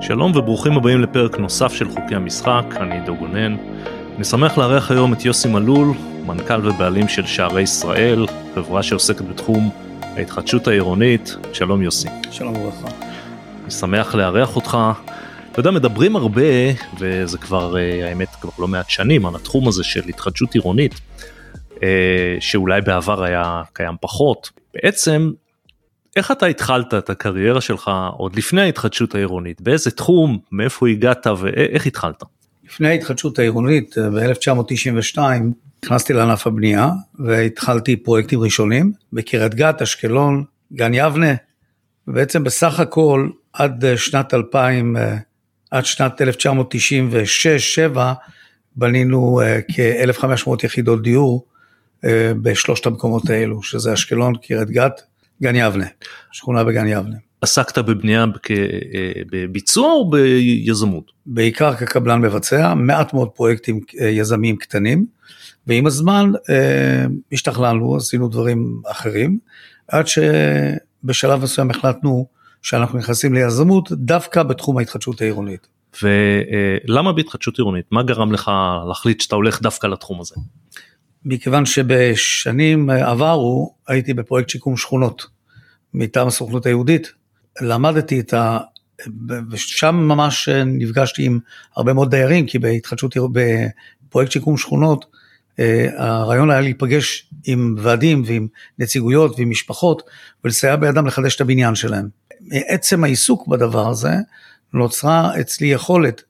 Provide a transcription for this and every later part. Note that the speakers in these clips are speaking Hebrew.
שלום וברוכים הבאים לפרק נוסף של חוקי המשחק, אני עידו גונן. אני שמח לארח היום את יוסי מלול, מנכ"ל ובעלים של שערי ישראל, חברה שעוסקת בתחום ההתחדשות העירונית. שלום יוסי. שלום וברכה. אני שמח לארח אותך. אתה יודע, מדברים הרבה, וזה כבר, אה, האמת, כבר לא מעט שנים, על התחום הזה של התחדשות עירונית, אה, שאולי בעבר היה קיים פחות. בעצם איך אתה התחלת את הקריירה שלך עוד לפני ההתחדשות העירונית? באיזה תחום, מאיפה הגעת ואיך התחלת? לפני ההתחדשות העירונית, ב-1992, נכנסתי לענף הבנייה והתחלתי פרויקטים ראשונים בקריית גת, אשקלון, גן יבנה, ובעצם בסך הכל עד שנת 2000, עד שנת 1996-7 בנינו אה, כ-1,500 יחידות דיור אה, בשלושת המקומות האלו, שזה אשקלון, קריית גת, גן יבנה, שכונה בגן יבנה. עסקת בבנייה אה, בביצוע או ביזמות? בעיקר כקבלן מבצע, מעט מאוד פרויקטים אה, יזמיים קטנים, ועם הזמן אה, השתכללנו, עשינו דברים אחרים, עד שבשלב מסוים החלטנו שאנחנו נכנסים ליזמות דווקא בתחום ההתחדשות העירונית. ולמה בהתחדשות עירונית? מה גרם לך להחליט שאתה הולך דווקא לתחום הזה? מכיוון שבשנים עברו הייתי בפרויקט שיקום שכונות מטעם הסוכנות היהודית, למדתי את ה... ושם ממש נפגשתי עם הרבה מאוד דיירים, כי בהתחדשות, בפרויקט שיקום שכונות, אה, הרעיון היה להיפגש עם ועדים ועם נציגויות ועם משפחות ולסייע בידם לחדש את הבניין שלהם. מעצם העיסוק בדבר הזה נוצרה אצלי יכולת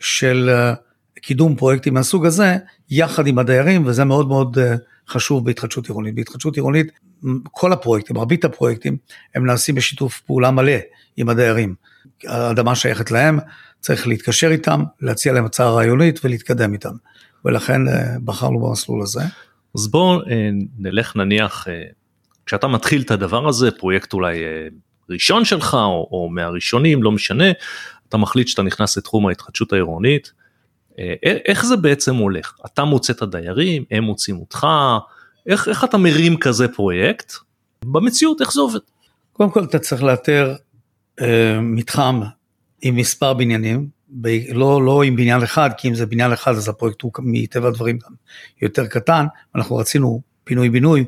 של אה, קידום פרויקטים מהסוג הזה יחד עם הדיירים וזה מאוד מאוד אה, חשוב בהתחדשות עירונית. בהתחדשות עירונית כל הפרויקטים, מרבית הפרויקטים הם נעשים בשיתוף פעולה מלא עם הדיירים. האדמה שייכת להם, צריך להתקשר איתם, להציע להם הצעה רעיונית ולהתקדם איתם. ולכן אה, בחרנו במסלול הזה. אז בואו אה, נלך נניח, כשאתה מתחיל את הדבר הזה, פרויקט אולי ראשון שלך או, או מהראשונים, לא משנה, אתה מחליט שאתה נכנס לתחום ההתחדשות העירונית. אה, איך זה בעצם הולך? אתה מוצא את הדיירים, הם מוצאים אותך, איך, איך אתה מרים כזה פרויקט? במציאות איך זה עובד? קודם כל אתה צריך לאתר אה, מתחם עם מספר בניינים, ב, לא, לא עם בניין אחד, כי אם זה בניין אחד אז הפרויקט הוא מטבע הדברים גם יותר קטן, אנחנו רצינו פינוי בינוי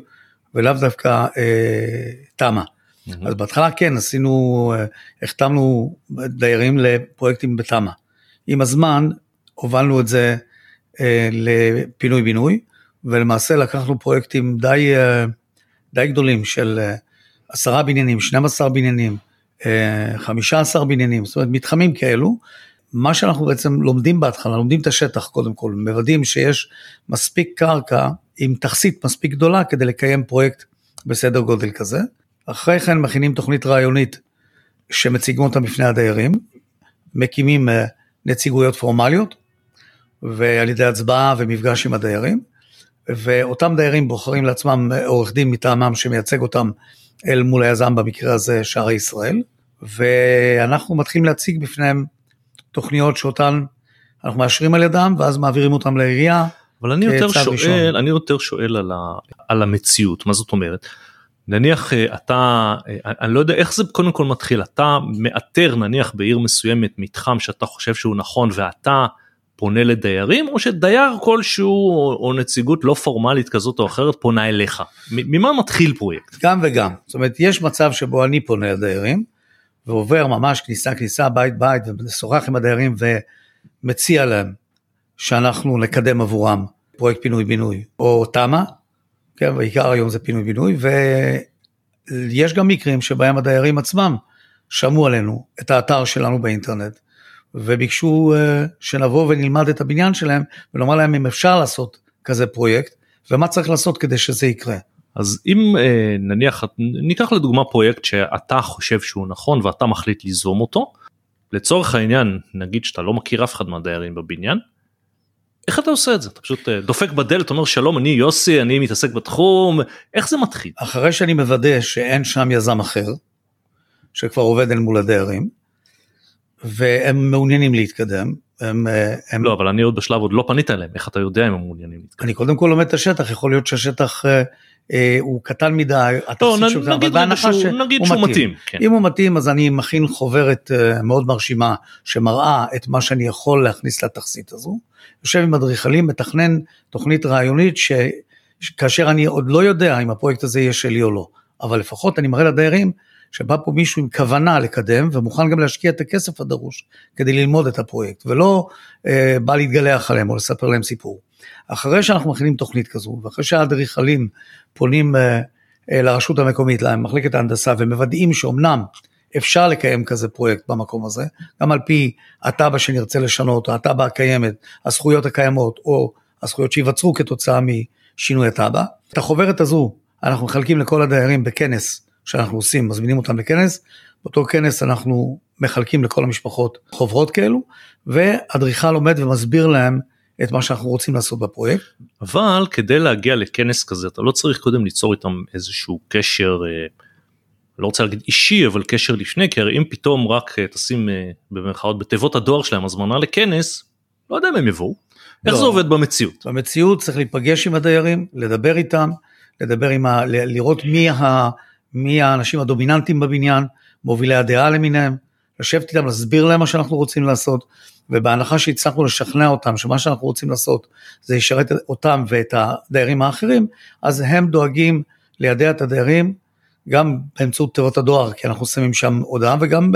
ולאו דווקא אה, תמ"א. Mm-hmm. אז בהתחלה כן עשינו, אה, החתמנו דיירים לפרויקטים בתמ"א. עם הזמן הובלנו את זה אה, לפינוי בינוי, ולמעשה לקחנו פרויקטים די, אה, די גדולים של אה, עשרה בניינים, 12 בניינים, אה, 15 בניינים, זאת אומרת מתחמים כאלו. מה שאנחנו בעצם לומדים בהתחלה, לומדים את השטח קודם כל, מוודאים שיש מספיק קרקע עם תכסית מספיק גדולה כדי לקיים פרויקט בסדר גודל כזה. אחרי כן מכינים תוכנית רעיונית שמציגים אותה בפני הדיירים, מקימים אה, נציגויות פורמליות, ועל ידי הצבעה ומפגש עם הדיירים, ואותם דיירים בוחרים לעצמם עורך דין מטעמם שמייצג אותם אל מול היזם במקרה הזה שערי ישראל, ואנחנו מתחילים להציג בפניהם תוכניות שאותן אנחנו מאשרים על ידם ואז מעבירים אותם לעירייה. אבל אני יותר שואל, ראשון. אני יותר שואל על, ה, על המציאות, מה זאת אומרת? נניח אה, אתה, אה, אני לא יודע איך זה קודם כל מתחיל, אתה מאתר נניח בעיר מסוימת מתחם שאתה חושב שהוא נכון ואתה פונה לדיירים או שדייר כלשהו או, או נציגות לא פורמלית כזאת או אחרת פונה אליך? ממה מתחיל פרויקט? גם וגם, זאת אומרת יש מצב שבו אני פונה לדיירים ועובר ממש כניסה כניסה בית בית ומשוחח עם הדיירים ומציע להם שאנחנו נקדם עבורם פרויקט פינוי בינוי או תמ"א, כן, בעיקר היום זה פינוי בינוי ויש גם מקרים שבהם הדיירים עצמם שמעו עלינו את האתר שלנו באינטרנט וביקשו אה, שנבוא ונלמד את הבניין שלהם ולומר להם אם אפשר לעשות כזה פרויקט ומה צריך לעשות כדי שזה יקרה. אז אם אה, נניח ניקח לדוגמה פרויקט שאתה חושב שהוא נכון ואתה מחליט ליזום אותו, לצורך העניין נגיד שאתה לא מכיר אף אחד מהדיירים בבניין, איך אתה עושה את זה? אתה פשוט אה, דופק בדלת, אומר שלום אני יוסי אני מתעסק בתחום, איך זה מתחיל? אחרי שאני מוודא שאין שם יזם אחר, שכבר עובד אל מול הדיירים, והם מעוניינים להתקדם. הם, הם... לא, אבל אני עוד בשלב עוד לא פנית אליהם, איך אתה יודע אם הם מעוניינים להתקדם? אני קודם כל לומד את השטח, יכול להיות שהשטח אה, הוא קטן מדי, לא, נ, שלך, נגיד, רגע שהוא, ש... נגיד שהוא מתאים. מתאים כן. אם הוא מתאים אז אני מכין חוברת אה, מאוד מרשימה שמראה את מה שאני יכול להכניס לתכסית הזו. יושב עם אדריכלים, מתכנן תוכנית רעיונית ש... כאשר אני עוד לא יודע אם הפרויקט הזה יהיה שלי או לא, אבל לפחות אני מראה לדיירים שבא פה מישהו עם כוונה לקדם ומוכן גם להשקיע את הכסף הדרוש כדי ללמוד את הפרויקט ולא אה, בא להתגלח עליהם או לספר להם סיפור. אחרי שאנחנו מכינים תוכנית כזו, ואחרי שהאדריכלים פונים אה, אה, לרשות המקומית, למחלקת ההנדסה, ומוודאים שאומנם אפשר לקיים כזה פרויקט במקום הזה, גם על פי התב"ע שנרצה לשנות, או התב"ע הקיימת, הזכויות הקיימות, או הזכויות שייווצרו כתוצאה משינוי התב"ע. את החוברת הזו אנחנו מחלקים לכל הדיירים בכנס שאנחנו עושים, מזמינים אותם לכנס, באותו כנס אנחנו מחלקים לכל המשפחות חוברות כאלו, ואדריכל עומד ומסביר להם את מה שאנחנו רוצים לעשות בפרויקט. אבל כדי להגיע לכנס כזה אתה לא צריך קודם ליצור איתם איזשהו קשר, אה, לא רוצה להגיד אישי אבל קשר לפני כי הרי אם פתאום רק אה, תשים אה, במרכאות בתיבות הדואר שלהם הזמנה לכנס, לא יודע אם הם יבואו. איך לא. זה עובד במציאות? במציאות צריך להיפגש עם הדיירים, לדבר איתם, לדבר עם ה... לראות מי, ה... מי האנשים הדומיננטיים בבניין, מובילי הדעה למיניהם, לשבת איתם, להסביר להם מה שאנחנו רוצים לעשות. ובהנחה שהצלחנו לשכנע אותם שמה שאנחנו רוצים לעשות זה ישרת אותם ואת הדיירים האחרים, אז הם דואגים לידע את הדיירים גם באמצעות תיבות הדואר, כי אנחנו שמים שם הודעה, וגם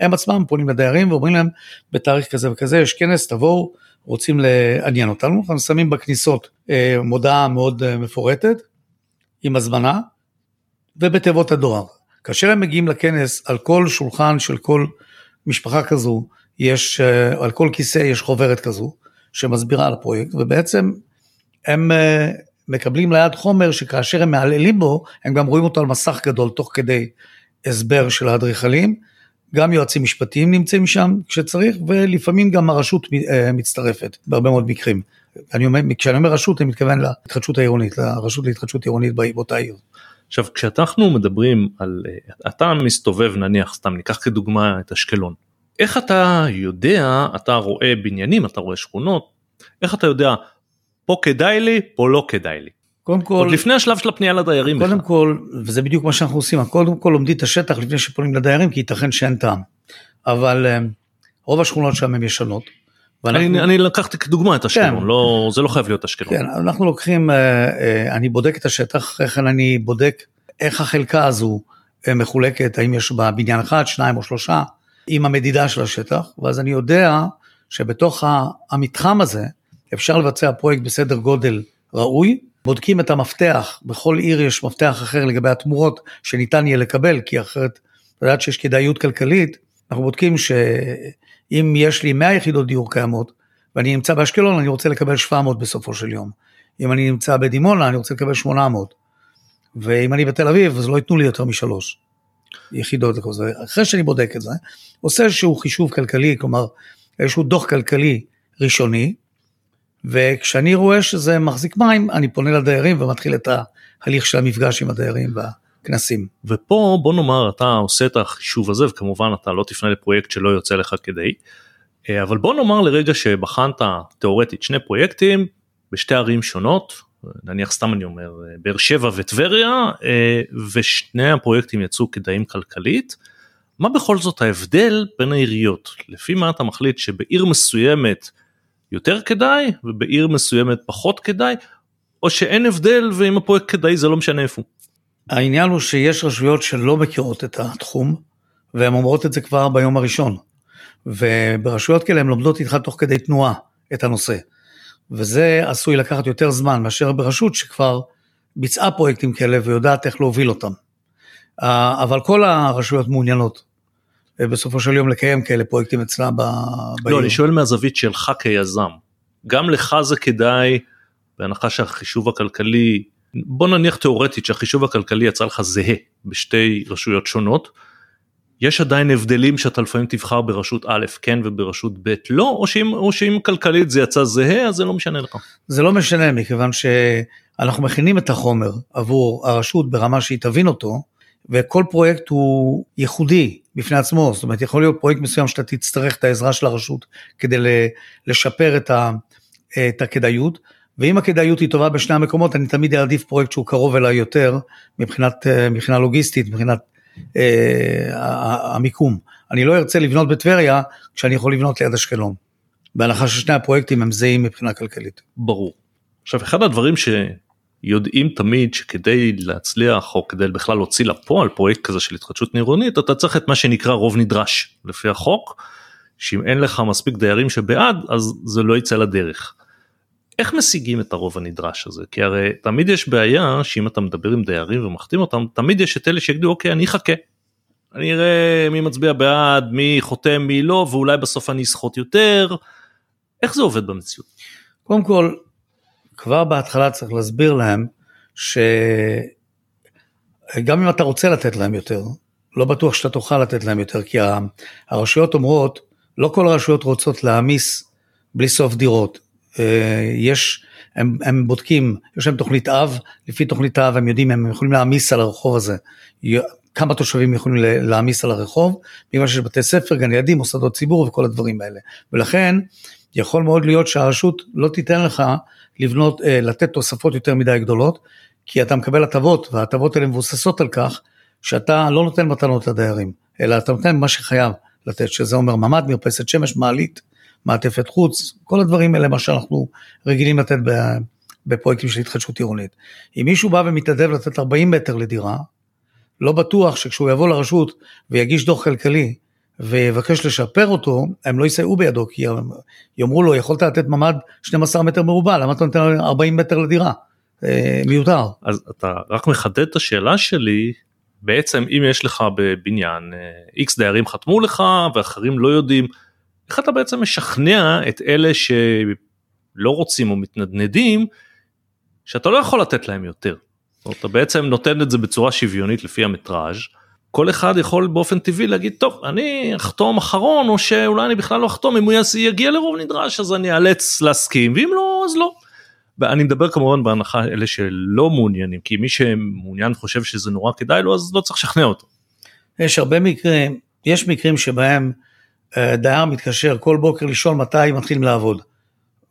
הם עצמם פונים לדיירים ואומרים להם, בתאריך כזה וכזה יש כנס, תבואו, רוצים לעניין אותנו, אנחנו שמים בכניסות אה, מודעה מאוד אה, מפורטת, עם הזמנה, ובתיבות הדואר. כאשר הם מגיעים לכנס, על כל שולחן של כל משפחה כזו, יש, אה, על כל כיסא יש חוברת כזו, שמסבירה על הפרויקט, ובעצם הם אה, מקבלים ליד חומר שכאשר הם מעללים בו, הם גם רואים אותו על מסך גדול תוך כדי הסבר של האדריכלים, גם יועצים משפטיים נמצאים שם כשצריך, ולפעמים גם הרשות אה, מצטרפת בהרבה מאוד מקרים. אני אומר, כשאני אומר רשות, אני מתכוון להתחדשות העירונית, לרשות להתחדשות עירונית באותה עיר. עכשיו כשאנחנו מדברים על, אתה מסתובב נניח, סתם ניקח כדוגמה את אשקלון, איך אתה יודע, אתה רואה בניינים, אתה רואה שכונות, איך אתה יודע, פה כדאי לי, פה לא כדאי לי. קודם כל, עוד לפני השלב של הפנייה לדיירים. קודם בכלל. כל, וזה בדיוק מה שאנחנו עושים, קודם כל לומדים את השטח לפני שפונים לדיירים, כי ייתכן שאין טעם. אבל אה, רוב השכונות שם הן ישנות. ואנחנו... אני, אני לקחתי כדוגמה את אשקלון, כן. לא, זה לא חייב להיות אשקלון. כן, אנחנו לוקחים, אה, אה, אני בודק את השטח, איך אני בודק איך החלקה הזו מחולקת, האם יש בה בניין אחד, שניים או שלושה, עם המדידה של השטח, ואז אני יודע שבתוך המתחם הזה אפשר לבצע פרויקט בסדר גודל ראוי, בודקים את המפתח, בכל עיר יש מפתח אחר לגבי התמורות שניתן יהיה לקבל, כי אחרת, יודעת שיש כדאיות כלכלית, אנחנו בודקים שאם יש לי 100 יחידות דיור קיימות, ואני נמצא באשקלון, אני רוצה לקבל 700 בסופו של יום. אם אני נמצא בדימונה, אני רוצה לקבל 800. ואם אני בתל אביב, אז לא ייתנו לי יותר משלוש. יחידות אחרי שאני בודק את זה, עושה איזשהו חישוב כלכלי, כלומר איזשהו דוח כלכלי ראשוני, וכשאני רואה שזה מחזיק מים, אני פונה לדיירים ומתחיל את ההליך של המפגש עם הדיירים והכנסים. ופה בוא נאמר אתה עושה את החישוב הזה וכמובן אתה לא תפנה לפרויקט שלא יוצא לך כדי, אה, אבל בוא נאמר לרגע שבחנת תאורטית שני פרויקטים בשתי ערים שונות, נניח סתם אני אומר באר שבע וטבריה אה, ושני הפרויקטים יצאו כדאים כלכלית. מה בכל זאת ההבדל בין העיריות לפי מה אתה מחליט שבעיר מסוימת יותר כדאי ובעיר מסוימת פחות כדאי או שאין הבדל ואם הפרויקט כדאי זה לא משנה איפה. העניין הוא שיש רשויות שלא מכירות את התחום והן אומרות את זה כבר ביום הראשון וברשויות כאלה הן לומדות איתך תוך כדי תנועה את הנושא. וזה עשוי לקחת יותר זמן מאשר ברשות שכבר ביצעה פרויקטים כאלה ויודעת איך להוביל אותם. אבל כל הרשויות מעוניינות אה, בסופו של יום לקיים כאלה פרויקטים אצלה בעיר. לא, אני שואל מהזווית שלך כיזם. גם לך זה כדאי, בהנחה שהחישוב הכלכלי, בוא נניח תיאורטית שהחישוב הכלכלי יצא לך זהה בשתי רשויות שונות, יש עדיין הבדלים שאתה לפעמים תבחר ברשות א' כן וברשות ב' לא, או שאם, או שאם כלכלית זה יצא זהה אז זה לא משנה לך. זה לא משנה מכיוון שאנחנו מכינים את החומר עבור הרשות ברמה שהיא תבין אותו, וכל פרויקט הוא ייחודי בפני עצמו, זאת אומרת יכול להיות פרויקט מסוים שאתה תצטרך את העזרה של הרשות כדי לשפר את, ה, את הכדאיות, ואם הכדאיות היא טובה בשני המקומות אני תמיד אעדיף פרויקט שהוא קרוב אליי יותר מבחינת, מבחינה לוגיסטית, מבחינת אה, המיקום. אני לא ארצה לבנות בטבריה כשאני יכול לבנות ליד אשקלון, בהנחה ששני הפרויקטים הם זהים מבחינה כלכלית. ברור. עכשיו אחד הדברים שיודעים תמיד שכדי להצליח או כדי בכלל להוציא לפועל פרויקט כזה של התחדשות נירונית אתה צריך את מה שנקרא רוב נדרש לפי החוק שאם אין לך מספיק דיירים שבעד אז זה לא יצא לדרך. איך משיגים את הרוב הנדרש הזה כי הרי תמיד יש בעיה שאם אתה מדבר עם דיירים ומחתים אותם תמיד יש את אלה שיגידו אוקיי אני אחכה. אני אראה מי מצביע בעד מי חותם מי לא ואולי בסוף אני אסחוט יותר. איך זה עובד במציאות? קודם כל כבר בהתחלה צריך להסביר להם שגם אם אתה רוצה לתת להם יותר לא בטוח שאתה תוכל לתת להם יותר כי הרשויות אומרות לא כל הרשויות רוצות להעמיס בלי סוף דירות יש, הם, הם בודקים, יש להם תוכנית אב, לפי תוכנית האב הם יודעים, הם יכולים להעמיס על הרחוב הזה, כמה תושבים יכולים להעמיס על הרחוב, בגלל שיש בתי ספר, גן ילדים, מוסדות ציבור וכל הדברים האלה. ולכן, יכול מאוד להיות שהרשות לא תיתן לך לבנות, אה, לתת תוספות יותר מדי גדולות, כי אתה מקבל הטבות, וההטבות האלה מבוססות על כך שאתה לא נותן מתנות לדיירים, אלא אתה נותן מה שחייב לתת, שזה אומר ממ"ד, מרפסת שמש, מעלית, מעטפת חוץ, כל הדברים האלה מה שאנחנו רגילים לתת בפרויקטים של התחדשות עירונית. אם מישהו בא ומתנדב לתת 40 מטר לדירה, לא בטוח שכשהוא יבוא לרשות ויגיש דוח כלכלי ויבקש לשפר אותו, הם לא יסייעו בידו, כי יאמרו לו, יכולת לתת ממ"ד 12 מטר מרובע, למה אתה נותן 40 מטר לדירה? אה, מיותר. אז אתה רק מחדד את השאלה שלי, בעצם אם יש לך בבניין איקס אה, דיירים חתמו לך ואחרים לא יודעים, איך אתה בעצם משכנע את אלה שלא רוצים או מתנדנדים שאתה לא יכול לתת להם יותר. אתה בעצם נותן את זה בצורה שוויונית לפי המטראז' כל אחד יכול באופן טבעי להגיד טוב אני אחתום אחרון או שאולי אני בכלל לא אחתום אם הוא יגיע לרוב נדרש אז אני אאלץ להסכים ואם לא אז לא. ואני מדבר כמובן בהנחה אלה שלא מעוניינים כי מי שמעוניין חושב שזה נורא כדאי לו אז לא צריך לשכנע אותו. יש הרבה מקרים יש מקרים שבהם דייר מתקשר כל בוקר לשאול מתי מתחילים לעבוד,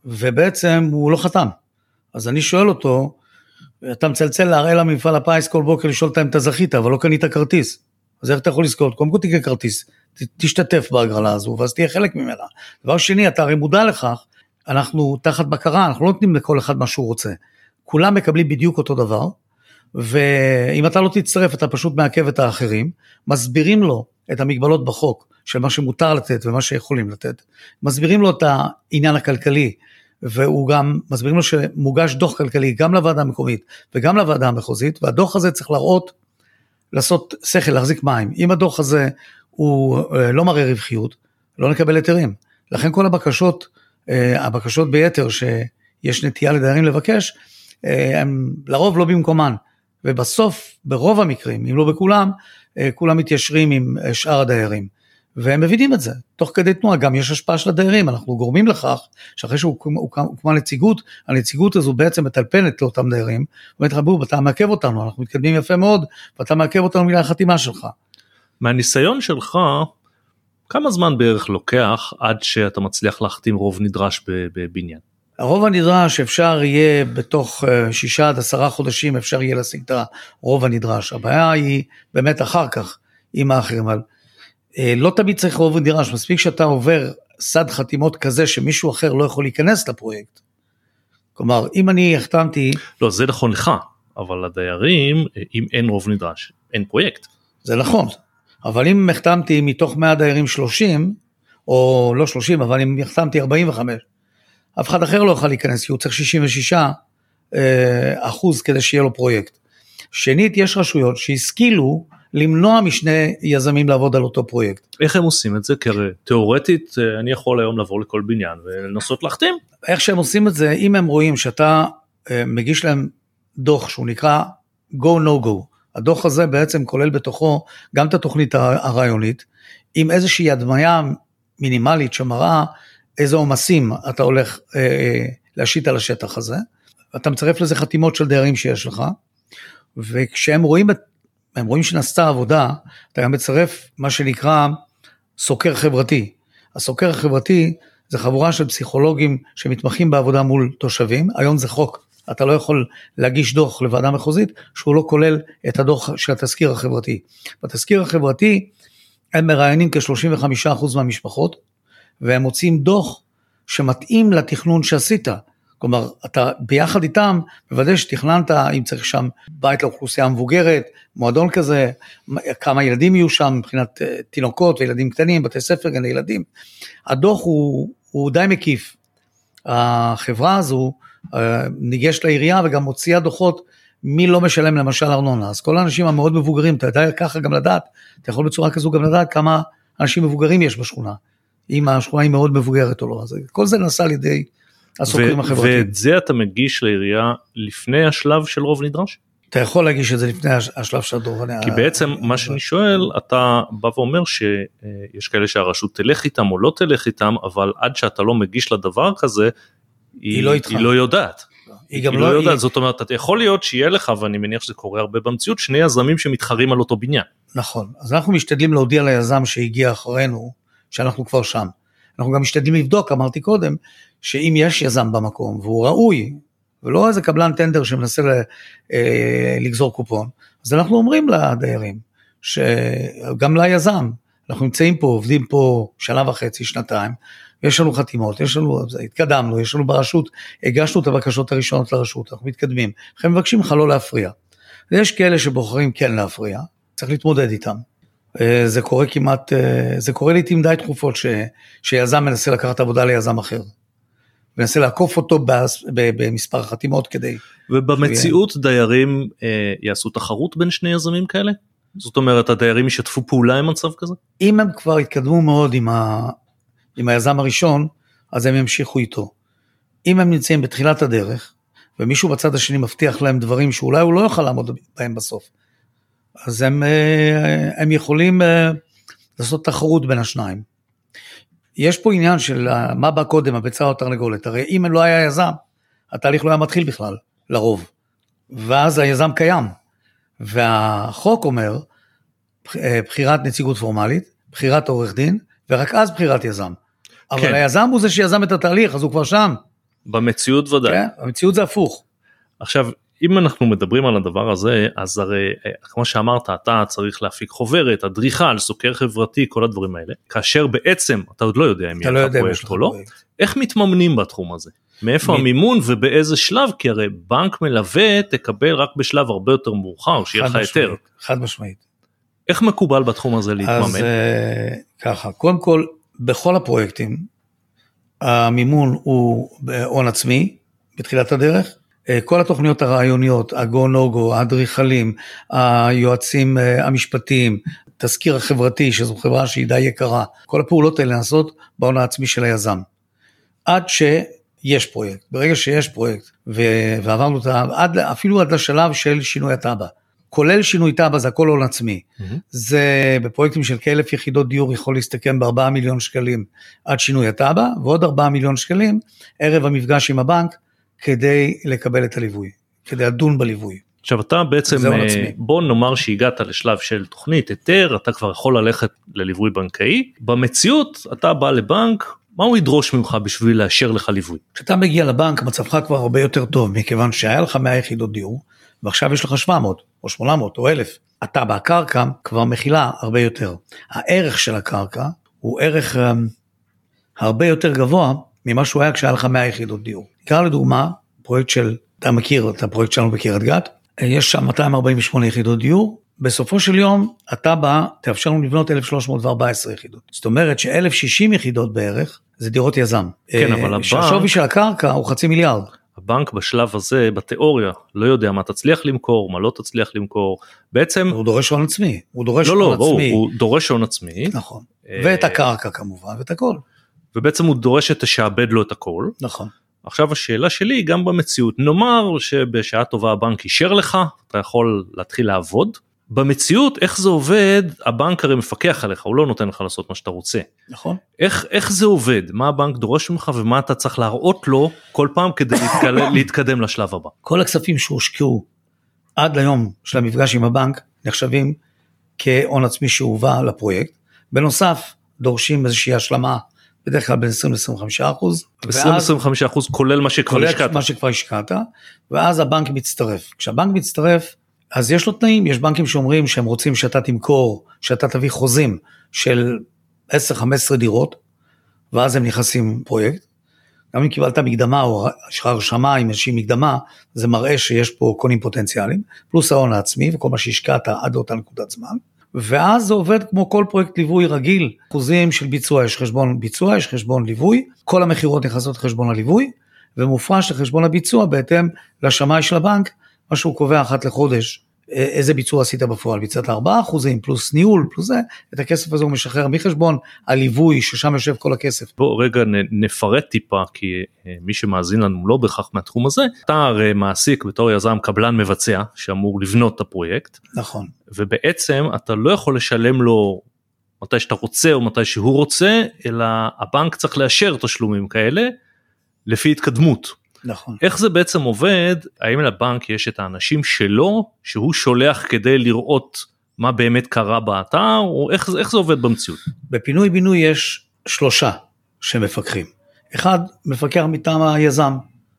ובעצם הוא לא חתם. אז אני שואל אותו, אתה מצלצל להראל למפעל הפיס כל בוקר לשאול אותם אם אתה זכית, אבל לא קנית כרטיס. אז איך אתה יכול לזכות? קודם כל תקנה כרטיס, תשתתף בהגרלה הזו, ואז תהיה חלק ממנה. דבר שני, אתה הרי מודע לכך, אנחנו תחת בקרה, אנחנו לא נותנים לכל אחד מה שהוא רוצה. כולם מקבלים בדיוק אותו דבר, ואם אתה לא תצטרף, אתה פשוט מעכב את האחרים, מסבירים לו את המגבלות בחוק, של מה שמותר לתת ומה שיכולים לתת, מסבירים לו את העניין הכלכלי, והוא גם, מסבירים לו שמוגש דוח כלכלי גם לוועדה המקומית וגם לוועדה המחוזית, והדוח הזה צריך להראות, לעשות שכל, להחזיק מים. אם הדוח הזה הוא אה, לא מראה רווחיות, לא נקבל היתרים. לכן כל הבקשות, אה, הבקשות ביתר שיש נטייה לדיירים לבקש, אה, הם לרוב לא במקומן. ובסוף, ברוב המקרים, אם לא בכולם, כולם מתיישרים עם שאר הדיירים. והם מבינים את זה, תוך כדי תנועה גם יש השפעה של הדיירים, אנחנו גורמים לכך שאחרי שהוקמה נציגות, הנציגות הזו בעצם מטלפנת לאותם דיירים, אומרת לך בוב אתה מעכב אותנו, אנחנו מתקדמים יפה מאוד, ואתה מעכב אותנו בגלל החתימה שלך. מהניסיון שלך, כמה זמן בערך לוקח עד שאתה מצליח להחתים רוב נדרש בבניין? הרוב הנדרש אפשר יהיה בתוך אה, שישה עד עשרה חודשים אפשר יהיה להשיג את הרוב הנדרש, הבעיה היא באמת אחר כך עם האחרים. אבל אה, לא תמיד צריך רוב נדרש, מספיק שאתה עובר סד חתימות כזה שמישהו אחר לא יכול להיכנס לפרויקט. כלומר, אם אני החתמתי... לא, זה נכון לך, אבל לדיירים, אם אין רוב נדרש, אין פרויקט. זה נכון, אבל אם החתמתי מתוך 100 דיירים 30, או לא 30, אבל אם החתמתי 45, אף אחד אחר לא יכול להיכנס, כי הוא צריך 66 אה, אחוז כדי שיהיה לו פרויקט. שנית, יש רשויות שהשכילו למנוע משני יזמים לעבוד על אותו פרויקט. איך הם עושים את זה? כי הרי תיאורטית אה, אני יכול היום לעבור לכל בניין ולנסות להחתים. איך שהם עושים את זה, אם הם רואים שאתה אה, מגיש להם דוח שהוא נקרא go no go, הדוח הזה בעצם כולל בתוכו גם את התוכנית הרעיונית, עם איזושהי הדמיה מינימלית שמראה איזה עומסים אתה הולך אה, אה להשית על השטח הזה, אתה מצרף לזה חתימות של דיירים שיש לך, וכשהם רואים והם רואים שנעשתה עבודה, אתה גם מצרף מה שנקרא סוקר חברתי. הסוקר החברתי זה חבורה של פסיכולוגים שמתמחים בעבודה מול תושבים, היום זה חוק, אתה לא יכול להגיש דוח לוועדה מחוזית שהוא לא כולל את הדוח של התזכיר החברתי. בתזכיר החברתי הם מראיינים כ-35% מהמשפחות, והם מוצאים דוח שמתאים לתכנון שעשית. כלומר, אתה ביחד איתם מוודא שתכננת, אם צריך שם בית לאוכלוסייה המבוגרת, מועדון כזה, כמה ילדים יהיו שם מבחינת אה, תינוקות וילדים קטנים, בתי ספר, גני ילדים. הדוח הוא, הוא די מקיף. החברה הזו אה, ניגשת לעירייה וגם מוציאה דוחות מי לא משלם למשל ארנונה. אז כל האנשים המאוד מבוגרים, אתה יודע ככה גם לדעת, אתה יכול בצורה כזו גם לדעת כמה אנשים מבוגרים יש בשכונה. אם השכונה היא מאוד מבוגרת או לא. אז כל זה נעשה על ידי הסוקרים החברתיים. ואת זה אתה מגיש לעירייה לפני השלב של רוב נדרש? אתה יכול להגיש את זה לפני השלב של הדור. כי בעצם מה שאני שואל, אתה בא ואומר שיש כאלה שהרשות תלך איתם או לא תלך איתם, אבל עד שאתה לא מגיש לדבר כזה, היא, היא, לא, היא לא יודעת. היא גם היא לא, לא יודעת, היא... זאת אומרת, אתה יכול להיות שיהיה לך, ואני מניח שזה קורה הרבה במציאות, שני יזמים שמתחרים על אותו בניין. נכון, אז אנחנו משתדלים להודיע ליזם שהגיע אחרינו, שאנחנו כבר שם. אנחנו גם משתדלים לבדוק, אמרתי קודם, שאם יש יזם במקום והוא ראוי, ולא איזה קבלן טנדר שמנסה אה, לגזור קופון, אז אנחנו אומרים לדיירים, שגם ליזם, אנחנו נמצאים פה, עובדים פה שנה וחצי, שנתיים, יש לנו חתימות, יש לנו, התקדמנו, יש לנו ברשות, הגשנו את הבקשות הראשונות לרשות, אנחנו מתקדמים, לכן מבקשים לך לא להפריע. ויש כאלה שבוחרים כן להפריע, צריך להתמודד איתם. אה, זה קורה כמעט, אה, זה קורה לעיתים די תכופות ש, שיזם מנסה לקחת עבודה ליזם אחר. מנסה לעקוף אותו במספר חתימות כדי... ובמציאות שיהיה... דיירים אה, יעשו תחרות בין שני יזמים כאלה? זאת אומרת הדיירים ישתפו פעולה עם מצב כזה? אם הם כבר התקדמו מאוד עם, ה, עם היזם הראשון, אז הם ימשיכו איתו. אם הם נמצאים בתחילת הדרך, ומישהו בצד השני מבטיח להם דברים שאולי הוא לא יוכל לעמוד בהם בסוף, אז הם, אה, הם יכולים אה, לעשות תחרות בין השניים. יש פה עניין של מה בא קודם, הביצה או התרנגולת. הרי אם לא היה יזם, התהליך לא היה מתחיל בכלל, לרוב. ואז היזם קיים. והחוק אומר, אה, בחירת נציגות פורמלית, בחירת עורך דין, ורק אז בחירת יזם. אבל כן. היזם הוא זה שיזם את התהליך, אז הוא כבר שם. במציאות ודאי. כן, במציאות זה הפוך. עכשיו, אם אנחנו מדברים על הדבר הזה, אז הרי אה, כמו שאמרת, אתה צריך להפיק חוברת, אדריכל, סוקר חברתי, כל הדברים האלה, כאשר בעצם אתה עוד לא יודע אם יהיה לא לך פרויקט או לא, איך מתממנים בתחום הזה? מאיפה מ... המימון ובאיזה שלב? כי הרי בנק מלווה תקבל רק בשלב הרבה יותר מאוחר, שיהיה לך היתר. חד משמעית. איך מקובל בתחום הזה להתממן? אז uh, ככה, קודם כל, בכל הפרויקטים, המימון הוא בהון עצמי בתחילת הדרך, אה, כל התוכניות הרעיוניות, הגו נו גו, האדריכלים, היועצים אה, המשפטיים, תזכיר החברתי, שזו חברה שהיא די יקרה, כל הפעולות האלה נעשות בהון העצמי של היזם. עד שיש פרויקט, ברגע שיש פרויקט, ועברנו את ה... עד, אפילו עד לשלב של שינוי התב"ע. כולל שינוי תב"ע זה הכל הון עצמי. Mm-hmm. זה בפרויקטים של כאלף יחידות דיור יכול להסתכם בארבעה מיליון שקלים עד שינוי התב"ע, ועוד ארבעה מיליון שקלים ערב המפגש עם הבנק כדי לקבל את הליווי, כדי לדון בליווי. עכשיו אתה בעצם אה, בוא נאמר שהגעת לשלב של תוכנית היתר אתה כבר יכול ללכת לליווי בנקאי במציאות אתה בא לבנק מה הוא ידרוש ממך בשביל לאשר לך ליווי. כשאתה מגיע לבנק מצבך כבר הרבה יותר טוב מכיוון שהיה לך 100 יחידות דיור ועכשיו יש לך 700 או 800 או 1000 אתה בקרקע כבר מכילה הרבה יותר. הערך של הקרקע הוא ערך um, הרבה יותר גבוה ממה שהוא היה כשהיה לך 100 יחידות דיור. נקרא לדוגמה, פרויקט של, אתה מכיר את הפרויקט שלנו בקריית גת, יש שם 248 יחידות דיור, בסופו של יום אתה בא, תאפשר לנו לבנות 1,314 יחידות. זאת אומרת ש-1,060 יחידות בערך זה דירות יזם. כן, אבל הבנק... שהשווי של הקרקע הוא חצי מיליארד. הבנק בשלב הזה בתיאוריה לא יודע מה תצליח למכור מה לא תצליח למכור בעצם הוא דורש הון עצמי הוא דורש לא, לא הון לא, עצמי הוא דורש הון עצמי נכון אה, ואת הקרקע כמובן ואת הכל ובעצם הוא דורש שתשעבד לו את הכל. נכון. עכשיו השאלה שלי גם במציאות נאמר שבשעה טובה הבנק אישר לך אתה יכול להתחיל לעבוד במציאות איך זה עובד הבנק הרי מפקח עליך הוא לא נותן לך לעשות מה שאתה רוצה. נכון. איך איך זה עובד מה הבנק דורש ממך ומה אתה צריך להראות לו כל פעם כדי להתקדם, להתקדם לשלב הבא. כל הכספים שהושקעו עד ליום של המפגש עם הבנק נחשבים כהון עצמי שהובא לפרויקט. בנוסף, דורשים איזושהי השלמה, בדרך כלל בין 20 ל-25 אחוז. 20-25 אחוז כולל מה שכבר השקעת. כולל מה שכבר השקעת, ואז הבנק מצטרף. כשהבנק מצטרף, אז יש לו תנאים, יש בנקים שאומרים שהם רוצים שאתה תמכור, שאתה תביא חוזים של 10-15 דירות, ואז הם נכנסים פרויקט. גם אם קיבלת מקדמה או יש לך הרשמה עם איזושהי מקדמה, זה מראה שיש פה קונים פוטנציאליים, פלוס ההון העצמי וכל מה שהשקעת עד לאותה נקודת זמן. ואז זה עובד כמו כל פרויקט ליווי רגיל, אחוזים של ביצוע, יש חשבון ביצוע, יש חשבון ליווי, כל המכירות נכנסות לחשבון הליווי, ומופרש לחשבון הביצוע בהתאם לשמאי של הבנק, מה שהוא קובע אחת לחודש איזה ביצוע עשית בפועל, ביצעת 4 אחוזים פלוס ניהול פלוס זה, את הכסף הזה הוא משחרר מחשבון הליווי ששם יושב כל הכסף. בוא רגע נפרט טיפה כי אה, מי שמאזין לנו לא בהכרח מהתחום הזה, אתה הרי מעסיק בתור יזם קבלן מבצע שאמור לבנות את הפרויקט. נכון. ובעצם אתה לא יכול לשלם לו מתי שאתה רוצה או מתי שהוא רוצה, אלא הבנק צריך לאשר תשלומים כאלה לפי התקדמות. נכון. איך זה בעצם עובד, האם לבנק יש את האנשים שלו, שהוא שולח כדי לראות מה באמת קרה באתר, או איך, איך זה עובד במציאות? בפינוי בינוי יש שלושה שמפקחים. אחד, מפקח מטעם היזם,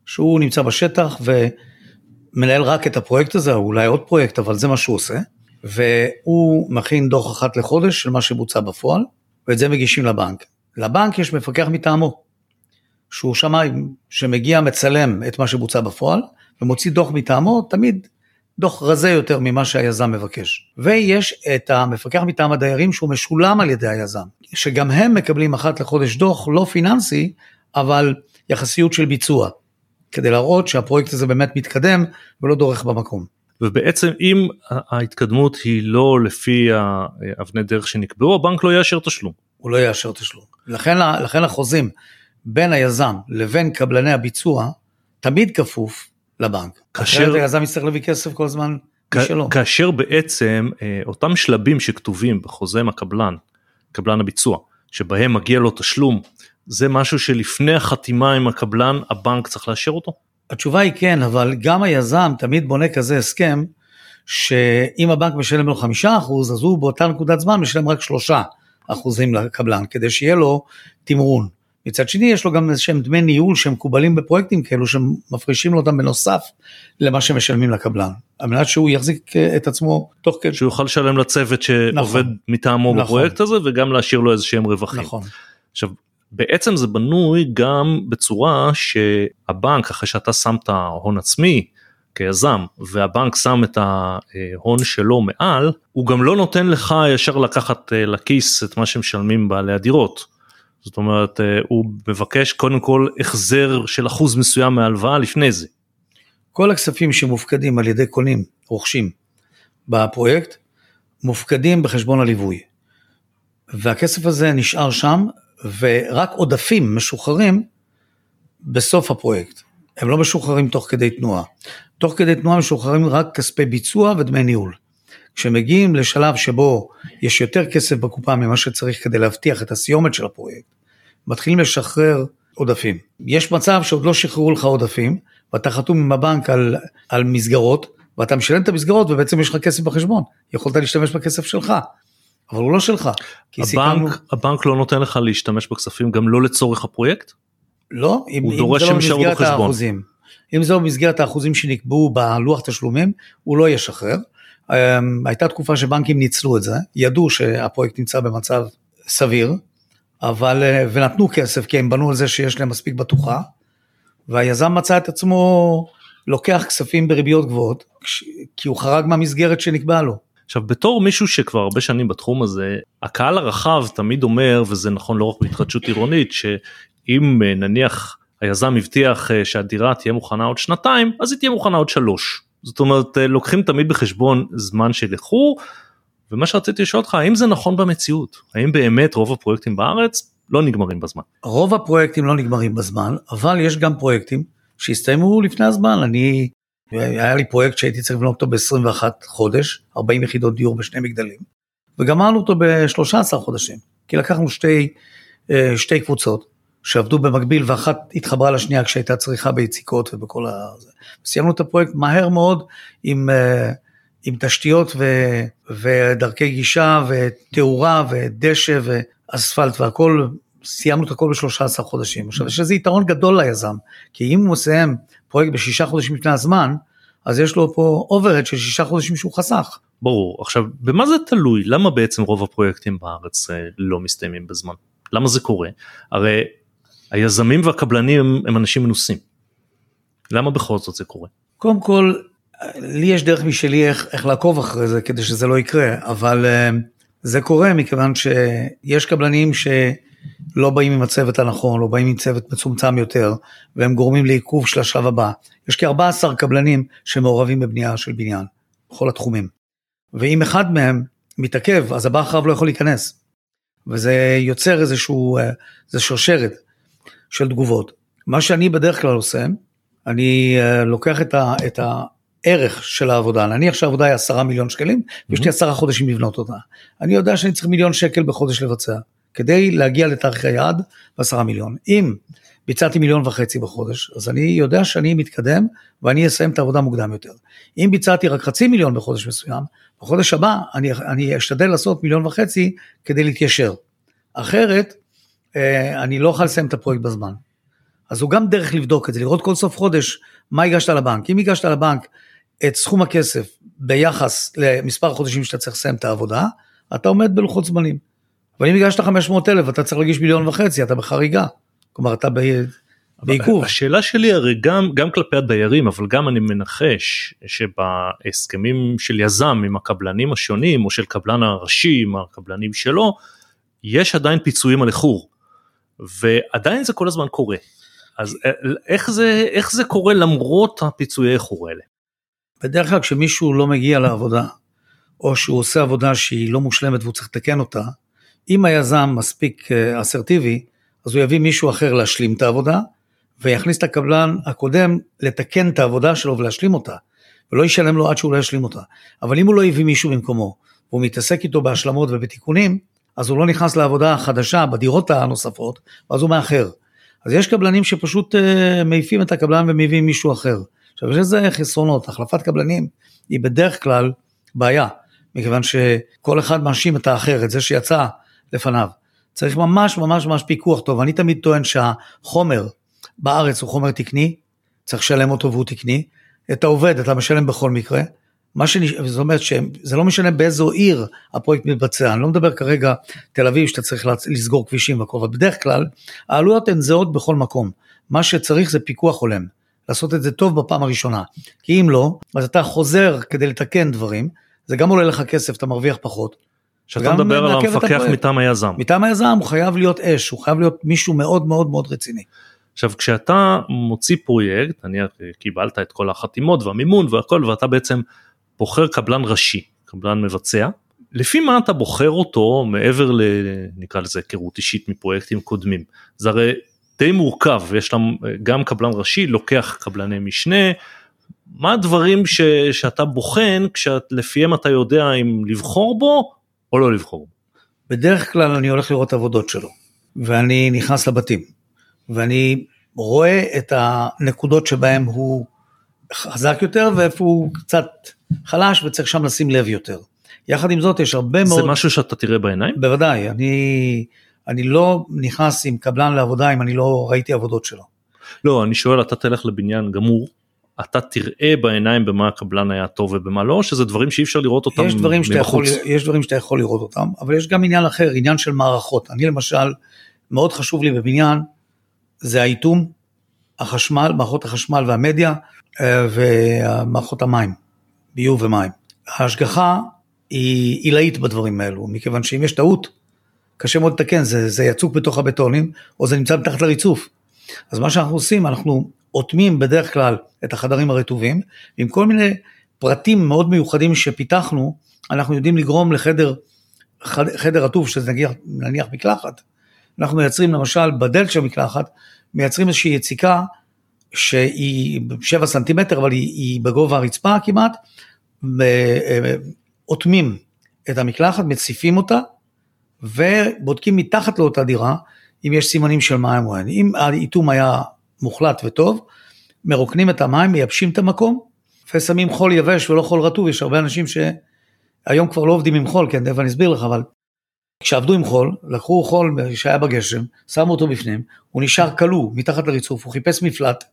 שהוא נמצא בשטח ומנהל רק את הפרויקט הזה, או אולי עוד פרויקט, אבל זה מה שהוא עושה. והוא מכין דוח אחת לחודש של מה שבוצע בפועל, ואת זה מגישים לבנק. לבנק יש מפקח מטעמו, שהוא שמאי שמגיע מצלם את מה שבוצע בפועל ומוציא דוח מטעמו, תמיד דוח רזה יותר ממה שהיזם מבקש. ויש את המפקח מטעם הדיירים שהוא משולם על ידי היזם, שגם הם מקבלים אחת לחודש דוח לא פיננסי, אבל יחסיות של ביצוע, כדי להראות שהפרויקט הזה באמת מתקדם ולא דורך במקום. ובעצם אם ההתקדמות היא לא לפי האבני דרך שנקבעו, הבנק לא יאשר תשלום. הוא לא יאשר תשלום. לכן, לכן החוזים בין היזם לבין קבלני הביצוע תמיד כפוף לבנק. כאשר... אחרת היזם יצטרך להביא כסף כל הזמן משלו. כאשר בעצם אה, אותם שלבים שכתובים בחוזה עם הקבלן, קבלן הביצוע, שבהם מגיע לו תשלום, זה משהו שלפני החתימה עם הקבלן הבנק צריך לאשר אותו? התשובה היא כן, אבל גם היזם תמיד בונה כזה הסכם, שאם הבנק משלם לו חמישה אחוז, אז הוא באותה נקודת זמן משלם רק שלושה אחוזים לקבלן, כדי שיהיה לו תמרון. מצד שני יש לו גם איזה שהם דמי ניהול שמקובלים בפרויקטים כאלו שמפרישים לו אותם בנוסף למה שמשלמים לקבלן, על מנת שהוא יחזיק אה, את עצמו תוך כדי. שהוא יוכל לשלם לצוות שעובד נכון, מטעמו נכון, בפרויקט הזה וגם להשאיר לו איזה שהם רווחים. נכון. עכשיו בעצם זה בנוי גם בצורה שהבנק אחרי שאתה שמת הון עצמי כיזם והבנק שם את ההון שלו מעל הוא גם לא נותן לך ישר לקחת אה, לכיס את מה שמשלמים בעלי הדירות. זאת אומרת אה, הוא מבקש קודם כל החזר של אחוז מסוים מההלוואה לפני זה. כל הכספים שמופקדים על ידי קונים, רוכשים בפרויקט, מופקדים בחשבון הליווי. והכסף הזה נשאר שם ורק עודפים משוחררים בסוף הפרויקט. הם לא משוחררים תוך כדי תנועה. תוך כדי תנועה משוחררים רק כספי ביצוע ודמי ניהול. כשמגיעים לשלב שבו יש יותר כסף בקופה ממה שצריך כדי להבטיח את הסיומת של הפרויקט, מתחילים לשחרר עודפים. יש מצב שעוד לא שחררו לך עודפים, ואתה חתום עם הבנק על, על מסגרות, ואתה משלם את המסגרות ובעצם יש לך כסף בחשבון, יכולת להשתמש בכסף שלך, אבל הוא לא שלך. הבנק, סיכמנו... הבנק לא נותן לך להשתמש בכספים גם לא לצורך הפרויקט? לא, אם, אם זה לא במסגרת האחוזים. אם זה לא במסגרת האחוזים שנקבעו בלוח תשלומים, הוא לא ישחרר. אמ, הייתה תקופה שבנקים ניצלו את זה, ידעו שהפרויקט נמצא במצב סביר, אבל, אה, ונתנו כסף כי הם בנו על זה שיש להם מספיק בטוחה, והיזם מצא את עצמו לוקח כספים בריביות גבוהות, כי הוא חרג מהמסגרת שנקבעה לו. עכשיו בתור מישהו שכבר הרבה שנים בתחום הזה, הקהל הרחב תמיד אומר, וזה נכון לא רק בהתחדשות עירונית, שאם אה, נניח היזם הבטיח אה, שהדירה תהיה מוכנה עוד שנתיים, אז היא תהיה מוכנה עוד שלוש. זאת אומרת לוקחים תמיד בחשבון זמן של איחור ומה שרציתי לשאול אותך האם זה נכון במציאות? האם באמת רוב הפרויקטים בארץ לא נגמרים בזמן. רוב הפרויקטים לא נגמרים בזמן אבל יש גם פרויקטים שהסתיימו לפני הזמן. אני היה לי פרויקט שהייתי צריך לבנות אותו ב-21 חודש 40 יחידות דיור בשני מגדלים וגמרנו אותו ב-13 חודשים כי לקחנו שתי, אה, שתי קבוצות שעבדו במקביל ואחת התחברה לשנייה כשהייתה צריכה ביציקות ובכל ה... סיימנו את הפרויקט מהר מאוד עם, אה, עם תשתיות ו, ודרכי גישה ותאורה ודשא ואספלט והכל, סיימנו את הכל ב-13 חודשים. עכשיו יש איזה יתרון גדול ליזם, כי אם הוא מסיים פרויקט בשישה חודשים לפני הזמן, אז יש לו פה אוברהד של שישה חודשים שהוא חסך. ברור, עכשיו במה זה תלוי? למה בעצם רוב הפרויקטים בארץ אה, לא מסתיימים בזמן? למה זה קורה? הרי היזמים והקבלנים הם, הם אנשים מנוסים. למה בכל זאת זה קורה? קודם כל, לי יש דרך משלי איך, איך לעקוב אחרי זה כדי שזה לא יקרה, אבל uh, זה קורה מכיוון שיש קבלנים שלא באים עם הצוות הנכון, לא באים עם צוות מצומצם יותר, והם גורמים לעיכוב של השלב הבא. יש כ-14 קבלנים שמעורבים בבנייה של בניין, בכל התחומים. ואם אחד מהם מתעכב, אז הבא אחריו לא יכול להיכנס. וזה יוצר איזשהו, אה, זה שרשרת של תגובות. מה שאני בדרך כלל עושה, אני אה, לוקח את, ה, את הערך של העבודה, נניח שהעבודה היא עשרה מיליון שקלים, ויש לי עשרה חודשים לבנות אותה. אני יודע שאני צריך מיליון שקל בחודש לבצע, כדי להגיע לתאריך היעד בעשרה מיליון. אם ביצעתי מיליון וחצי בחודש, אז אני יודע שאני מתקדם ואני אסיים את העבודה מוקדם יותר. אם ביצעתי רק חצי מיליון בחודש מסוים, בחודש הבא אני, אני אשתדל לעשות מיליון וחצי כדי להתיישר. אחרת, אה, אני לא אוכל לסיים את הפרויקט בזמן. אז הוא גם דרך לבדוק את זה, לראות כל סוף חודש מה הגשת לבנק. אם הגשת לבנק את סכום הכסף ביחס למספר החודשים שאתה צריך לסיים את העבודה, אתה עומד בלוחות זמנים. אבל אם הגשת 500 אלף, אתה צריך להגיש מיליון וחצי, אתה בחריגה. כלומר, אתה בעיכוב. השאלה שלי הרי גם, גם כלפי הדיירים, אבל גם אני מנחש שבהסכמים של יזם עם הקבלנים השונים, או של קבלן הראשי עם הקבלנים שלו, יש עדיין פיצויים על איחור. ועדיין זה כל הזמן קורה. אז אה, איך זה, איך זה קורה למרות הפיצויי איחור האלה? בדרך כלל כשמישהו לא מגיע לעבודה, או שהוא עושה עבודה שהיא לא מושלמת והוא צריך לתקן אותה, אם היזם מספיק אה, אסרטיבי, אז הוא יביא מישהו אחר להשלים את העבודה, ויכניס את הקבלן הקודם לתקן את העבודה שלו ולהשלים אותה, ולא ישלם לו עד שהוא לא ישלים אותה. אבל אם הוא לא הביא מישהו במקומו, והוא מתעסק איתו בהשלמות ובתיקונים, אז הוא לא נכנס לעבודה החדשה בדירות הנוספות, ואז הוא מאחר. אז יש קבלנים שפשוט uh, מעיפים את הקבלן ומביאים מישהו אחר. עכשיו יש לזה חסרונות, החלפת קבלנים היא בדרך כלל בעיה, מכיוון שכל אחד מאשים את האחר, את זה שיצא לפניו. צריך ממש ממש ממש פיקוח טוב, אני תמיד טוען שהחומר בארץ הוא חומר תקני, צריך לשלם אותו והוא תקני, את העובד אתה משלם בכל מקרה, מה שנש... זאת אומרת שזה לא משנה באיזו עיר הפרויקט מתבצע, אני לא מדבר כרגע תל אביב שאתה צריך לסגור כבישים והכל, אבל בדרך כלל העלויות הן זהות בכל מקום, מה שצריך זה פיקוח הולם, לעשות את זה טוב בפעם הראשונה, כי אם לא, אז אתה חוזר כדי לתקן דברים, זה גם עולה לך כסף, אתה מרוויח פחות. כשאתה מדבר על המפקח מטעם היזם. מטעם היזם הוא חייב להיות אש, הוא חייב להיות מישהו מאוד מאוד מאוד רציני. עכשיו כשאתה מוציא פרויקט, נניח קיבלת את כל החתימות והמימון והכל ואתה בעצם בוחר קבלן ראשי, קבלן מבצע, לפי מה אתה בוחר אותו מעבר ל... נקרא לזה היכרות אישית מפרויקטים קודמים. זה הרי די מורכב, יש להם גם קבלן ראשי, לוקח קבלני משנה, מה הדברים ש, שאתה בוחן כשלפיהם אתה יודע אם לבחור בו או לא לבחור? בדרך כלל אני הולך לראות עבודות שלו, ואני נכנס לבתים, ואני רואה את הנקודות שבהם הוא חזק יותר ואיפה הוא קצת חלש וצריך שם לשים לב יותר. יחד עם זאת יש הרבה זה מאוד... זה משהו שאתה תראה בעיניים? בוודאי, אני, אני לא נכנס עם קבלן לעבודה אם אני לא ראיתי עבודות שלו. לא, אני שואל, אתה תלך לבניין גמור, אתה תראה בעיניים במה הקבלן היה טוב ובמה לא, שזה דברים שאי אפשר לראות אותם יש דברים יכול, יש דברים שאתה יכול לראות אותם, אבל יש גם עניין אחר, עניין של מערכות. אני למשל, מאוד חשוב לי בבניין, זה האיטום, החשמל, מערכות החשמל והמדיה אה, ומערכות המים. ביוב ומים. ההשגחה היא עילאית בדברים האלו, מכיוון שאם יש טעות, קשה מאוד לתקן, זה, זה יצוק בתוך הבטונים, או זה נמצא מתחת לריצוף. אז מה שאנחנו עושים, אנחנו אוטמים בדרך כלל את החדרים הרטובים, עם כל מיני פרטים מאוד מיוחדים שפיתחנו, אנחנו יודעים לגרום לחדר חדר רטוב, שזה נגיח, נניח מקלחת, אנחנו מייצרים למשל בדלת של המקלחת, מייצרים איזושהי יציקה שהיא 7 סנטימטר, אבל היא, היא בגובה הרצפה כמעט, אוטמים את המקלחת, מציפים אותה, ובודקים מתחת לאותה דירה אם יש סימנים של מים או אין. אם האיתום היה מוחלט וטוב, מרוקנים את המים, מייבשים את המקום, לפעמים שמים חול יבש ולא חול רטוב, יש הרבה אנשים שהיום כבר לא עובדים עם חול, כן, תכף אני אסביר לך, אבל כשעבדו עם חול, לקחו חול שהיה בגשם, שמו אותו בפנים, הוא נשאר כלוא מתחת לריצוף, הוא חיפש מפלט.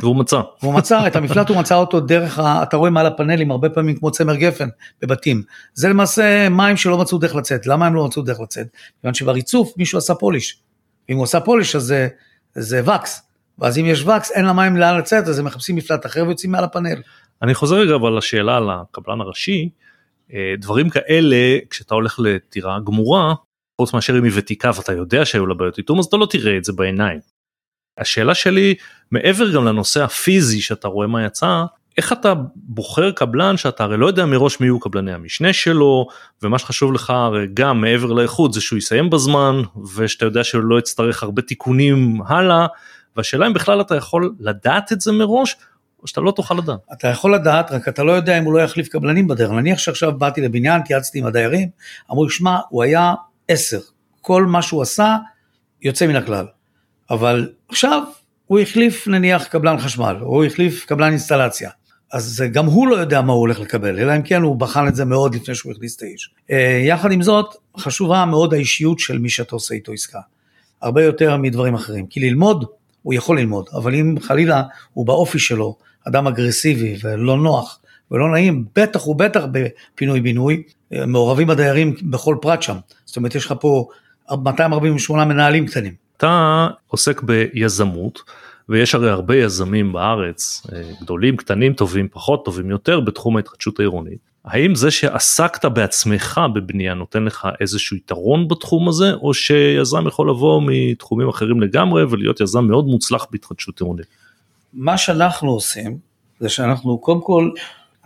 והוא מצא. והוא מצא, את המפלט הוא מצא אותו דרך, ה, אתה רואה מעל הפאנלים הרבה פעמים כמו צמר גפן בבתים. זה למעשה מים שלא מצאו דרך לצאת. למה הם לא מצאו דרך לצאת? כיוון שבריצוף מישהו עשה פוליש. אם הוא עשה פוליש אז זה, זה וקס. ואז אם יש וקס אין למים לאן לצאת אז הם מחפשים מפלט אחר ויוצאים מעל הפאנל. אני חוזר רגע אבל לשאלה על הקבלן הראשי. אה, דברים כאלה כשאתה הולך לטירה גמורה חוץ מאשר אם היא ותיקה ואתה יודע שהיו לה בעיות איתום אז אתה לא תראה את זה בעיניים. השאלה שלי מעבר גם לנושא הפיזי שאתה רואה מה יצא איך אתה בוחר קבלן שאתה הרי לא יודע מראש מי יהיו קבלני המשנה שלו ומה שחשוב לך הרי גם מעבר לאיכות זה שהוא יסיים בזמן ושאתה יודע שהוא לא יצטרך הרבה תיקונים הלאה והשאלה אם בכלל אתה יכול לדעת את זה מראש או שאתה לא תוכל לדעת. אתה יכול לדעת, רק אתה לא יודע אם הוא לא יחליף קבלנים בדרך. נניח שעכשיו באתי לבניין, התייעצתי עם הדיירים, אמרו לי, שמע, הוא היה עשר, כל מה שהוא עשה יוצא מן הכלל. אבל עכשיו הוא החליף נניח קבלן חשמל, הוא החליף קבלן אינסטלציה. אז גם הוא לא יודע מה הוא הולך לקבל, אלא אם כן הוא בחן את זה מאוד לפני שהוא הכניס את האיש. אה, יחד עם זאת, חשובה מאוד האישיות של מי שאתה עושה איתו עסקה. הרבה יותר מדברים אחרים. כי ללמוד, הוא יכול ללמוד, אבל אם חלילה הוא באופי שלו אדם אגרסיבי ולא נוח ולא נעים, בטח ובטח בפינוי בינוי, אה, מעורבים הדיירים בכל פרט שם. זאת אומרת, יש לך פה 248 מנהלים קטנים. אתה עוסק ביזמות, ויש הרי הרבה יזמים בארץ, אה, גדולים, קטנים, טובים פחות, טובים יותר, בתחום ההתחדשות העירונית. האם זה שעסקת בעצמך בבנייה נותן לך איזשהו יתרון בתחום הזה, או שיזם יכול לבוא מתחומים אחרים לגמרי ולהיות יזם מאוד מוצלח בהתחדשות עירונית? מה שאנחנו עושים, זה שאנחנו קודם כל,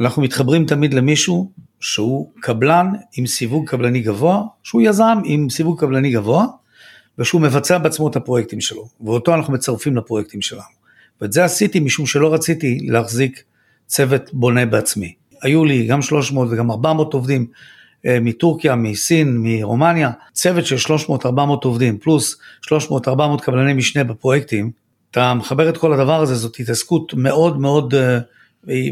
אנחנו מתחברים תמיד למישהו שהוא קבלן עם סיווג קבלני גבוה, שהוא יזם עם סיווג קבלני גבוה, ושהוא מבצע בעצמו את הפרויקטים שלו, ואותו אנחנו מצרפים לפרויקטים שלנו. ואת זה עשיתי משום שלא רציתי להחזיק צוות בונה בעצמי. היו לי גם 300 וגם 400 עובדים אה, מטורקיה, מסין, מרומניה, צוות של 300-400 עובדים, פלוס 300-400 קבלני משנה בפרויקטים, אתה מחבר את כל הדבר הזה, זאת התעסקות מאוד מאוד אה,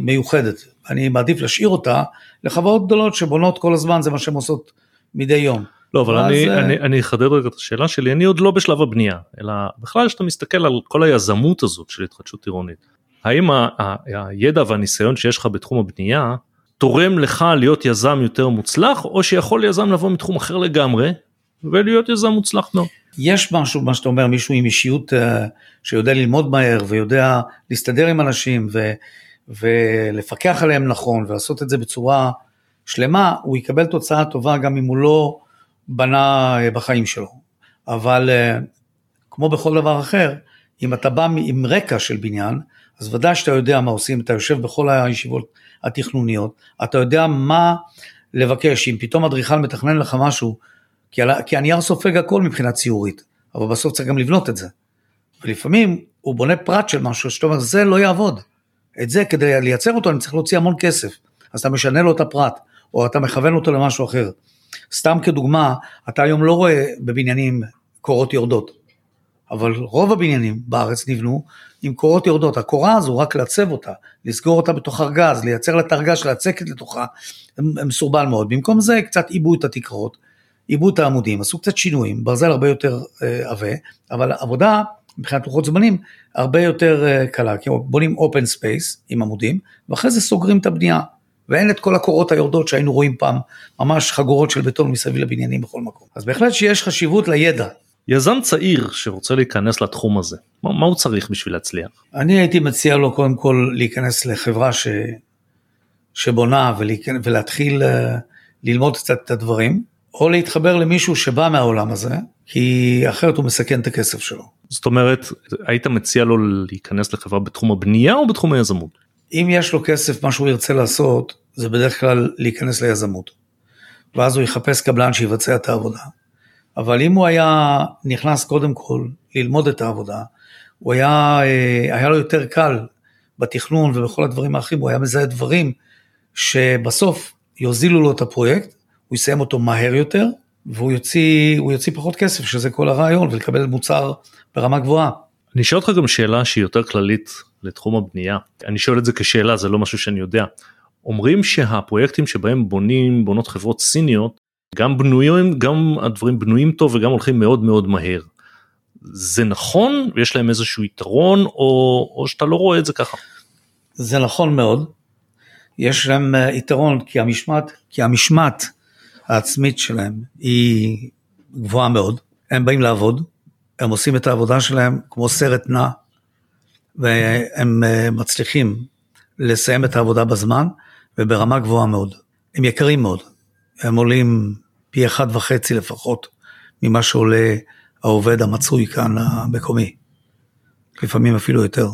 מיוחדת. אני מעדיף להשאיר אותה לחברות גדולות שבונות כל הזמן, זה מה שהן עושות מדי יום. לא אבל אני, זה... אני, אני אחדד רגע את השאלה שלי אני עוד לא בשלב הבנייה אלא בכלל כשאתה מסתכל על כל היזמות הזאת של התחדשות עירונית האם ה, ה, הידע והניסיון שיש לך בתחום הבנייה תורם לך להיות יזם יותר מוצלח או שיכול יזם לבוא מתחום אחר לגמרי ולהיות יזם מוצלח מאוד. יש משהו מה שאתה אומר מישהו עם אישיות uh, שיודע ללמוד מהר ויודע להסתדר עם אנשים ו, ולפקח עליהם נכון ולעשות את זה בצורה שלמה הוא יקבל תוצאה טובה גם אם הוא לא בנה אה, בחיים שלו. אבל אה, כמו בכל דבר אחר, אם אתה בא עם רקע של בניין, אז ודאי שאתה יודע מה עושים, אתה יושב בכל הישיבות התכנוניות, אתה יודע מה לבקש, אם פתאום אדריכל מתכנן לך משהו, כי, הנייר סופג הכל מבחינה ציורית, אבל בסוף צריך גם לבנות את זה. ולפעמים הוא בונה פרט של משהו שאתה אומר, זה לא יעבוד. את זה, כדי לייצר אותו, אני צריך להוציא המון כסף. אז אתה משנה לו את הפרט, או אתה מכוון אותו למשהו אחר. סתם כדוגמה, אתה היום לא רואה בבניינים קורות יורדות, אבל רוב הבניינים בארץ נבנו עם קורות יורדות. הקורה הזו, רק לעצב אותה, לסגור אותה בתוך ארגז, לייצר לה את הארגז של הצקת לתוכה, מסורבל מאוד. במקום זה קצת עיבו את התקרות, עיבו את העמודים, עשו קצת שינויים, ברזל הרבה יותר אה, עבה, אבל עבודה מבחינת לוחות זמנים הרבה יותר אה, קלה, כי בונים open space עם עמודים, ואחרי זה סוגרים את הבנייה. ואין את כל הקורות היורדות שהיינו רואים פעם, ממש חגורות של בטון מסביב לבניינים בכל מקום. אז בהחלט שיש חשיבות לידע. יזם צעיר שרוצה להיכנס לתחום הזה, מה, מה הוא צריך בשביל להצליח? אני הייתי מציע לו קודם כל להיכנס לחברה ש... שבונה ולהיכנס, ולהתחיל אה, ללמוד קצת את הדברים, או להתחבר למישהו שבא מהעולם הזה, כי אחרת הוא מסכן את הכסף שלו. זאת אומרת, היית מציע לו להיכנס לחברה בתחום הבנייה או בתחום היזמות? אם יש לו כסף, מה שהוא ירצה לעשות, זה בדרך כלל להיכנס ליזמות. ואז הוא יחפש קבלן שיבצע את העבודה. אבל אם הוא היה נכנס קודם כל ללמוד את העבודה, הוא היה, אה, היה לו יותר קל בתכנון ובכל הדברים האחרים, הוא היה מזהה דברים שבסוף יוזילו לו את הפרויקט, הוא יסיים אותו מהר יותר, והוא יוציא, יוציא פחות כסף, שזה כל הרעיון, ולקבל מוצר ברמה גבוהה. אני אשאל אותך גם שאלה שהיא יותר כללית לתחום הבנייה. אני שואל את זה כשאלה, זה לא משהו שאני יודע. אומרים שהפרויקטים שבהם בונים, בונות חברות סיניות, גם בנויים, גם הדברים בנויים טוב וגם הולכים מאוד מאוד מהר. זה נכון ויש להם איזשהו יתרון או, או שאתה לא רואה את זה ככה? זה נכון מאוד. יש להם אה, יתרון כי המשמעת, כי המשמעת העצמית שלהם היא גבוהה מאוד. הם באים לעבוד, הם עושים את העבודה שלהם כמו סרט נע, והם אה, מצליחים לסיים את העבודה בזמן וברמה גבוהה מאוד. הם יקרים מאוד, הם עולים פי אחד וחצי לפחות ממה שעולה העובד המצוי כאן המקומי, לפעמים אפילו יותר.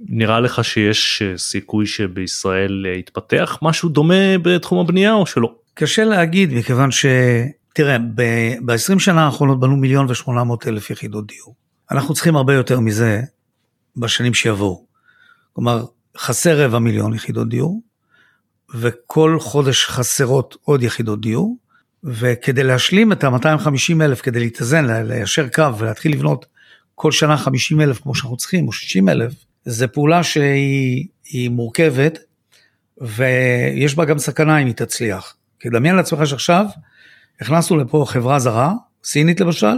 נראה לך שיש אה, סיכוי שבישראל אה, יתפתח משהו דומה בתחום הבנייה או שלא? קשה להגיד מכיוון ש... תראה, ב-20 שנה האחרונות בנו מיליון ושמונה מאות אלף יחידות דיור. אנחנו צריכים הרבה יותר מזה בשנים שיבואו. כלומר, חסר רבע מיליון יחידות דיור, וכל חודש חסרות עוד יחידות דיור, וכדי להשלים את ה-250 אלף, כדי להתאזן, ליישר קו ולהתחיל לבנות כל שנה 50 אלף כמו שאנחנו צריכים, או 60 אלף, זו פעולה שהיא מורכבת, ויש בה גם סכנה אם היא תצליח. כי דמיין לעצמך שעכשיו הכנסנו לפה חברה זרה, סינית למשל,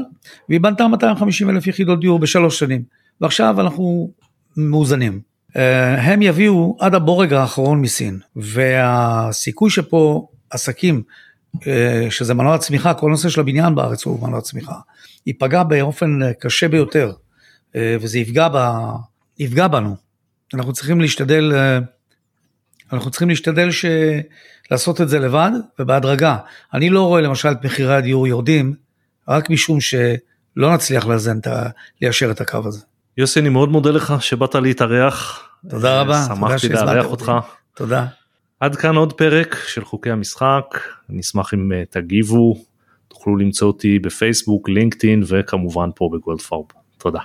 והיא בנתה 250 אלף יחידות דיור בשלוש שנים, ועכשיו אנחנו מאוזנים. אה, הם יביאו עד הבורג האחרון מסין, והסיכוי שפה עסקים, אה, שזה מנוע צמיחה, כל הנושא של הבניין בארץ הוא מנוע צמיחה, ייפגע באופן קשה ביותר, אה, וזה יפגע, ב, יפגע בנו. אנחנו צריכים להשתדל, אנחנו צריכים להשתדל ש... לעשות את זה לבד ובהדרגה. אני לא רואה למשל את מחירי הדיור יורדים, רק משום שלא נצליח לאזן, ליישר את הקו הזה. יוסי, אני מאוד מודה לך שבאת להתארח. תודה רבה. שמחתי לארח אותך. תודה. עד כאן עוד פרק של חוקי המשחק, אני אשמח אם אה, תגיבו, תוכלו למצוא אותי בפייסבוק, לינקדאין וכמובן פה בגולדפארב. תודה.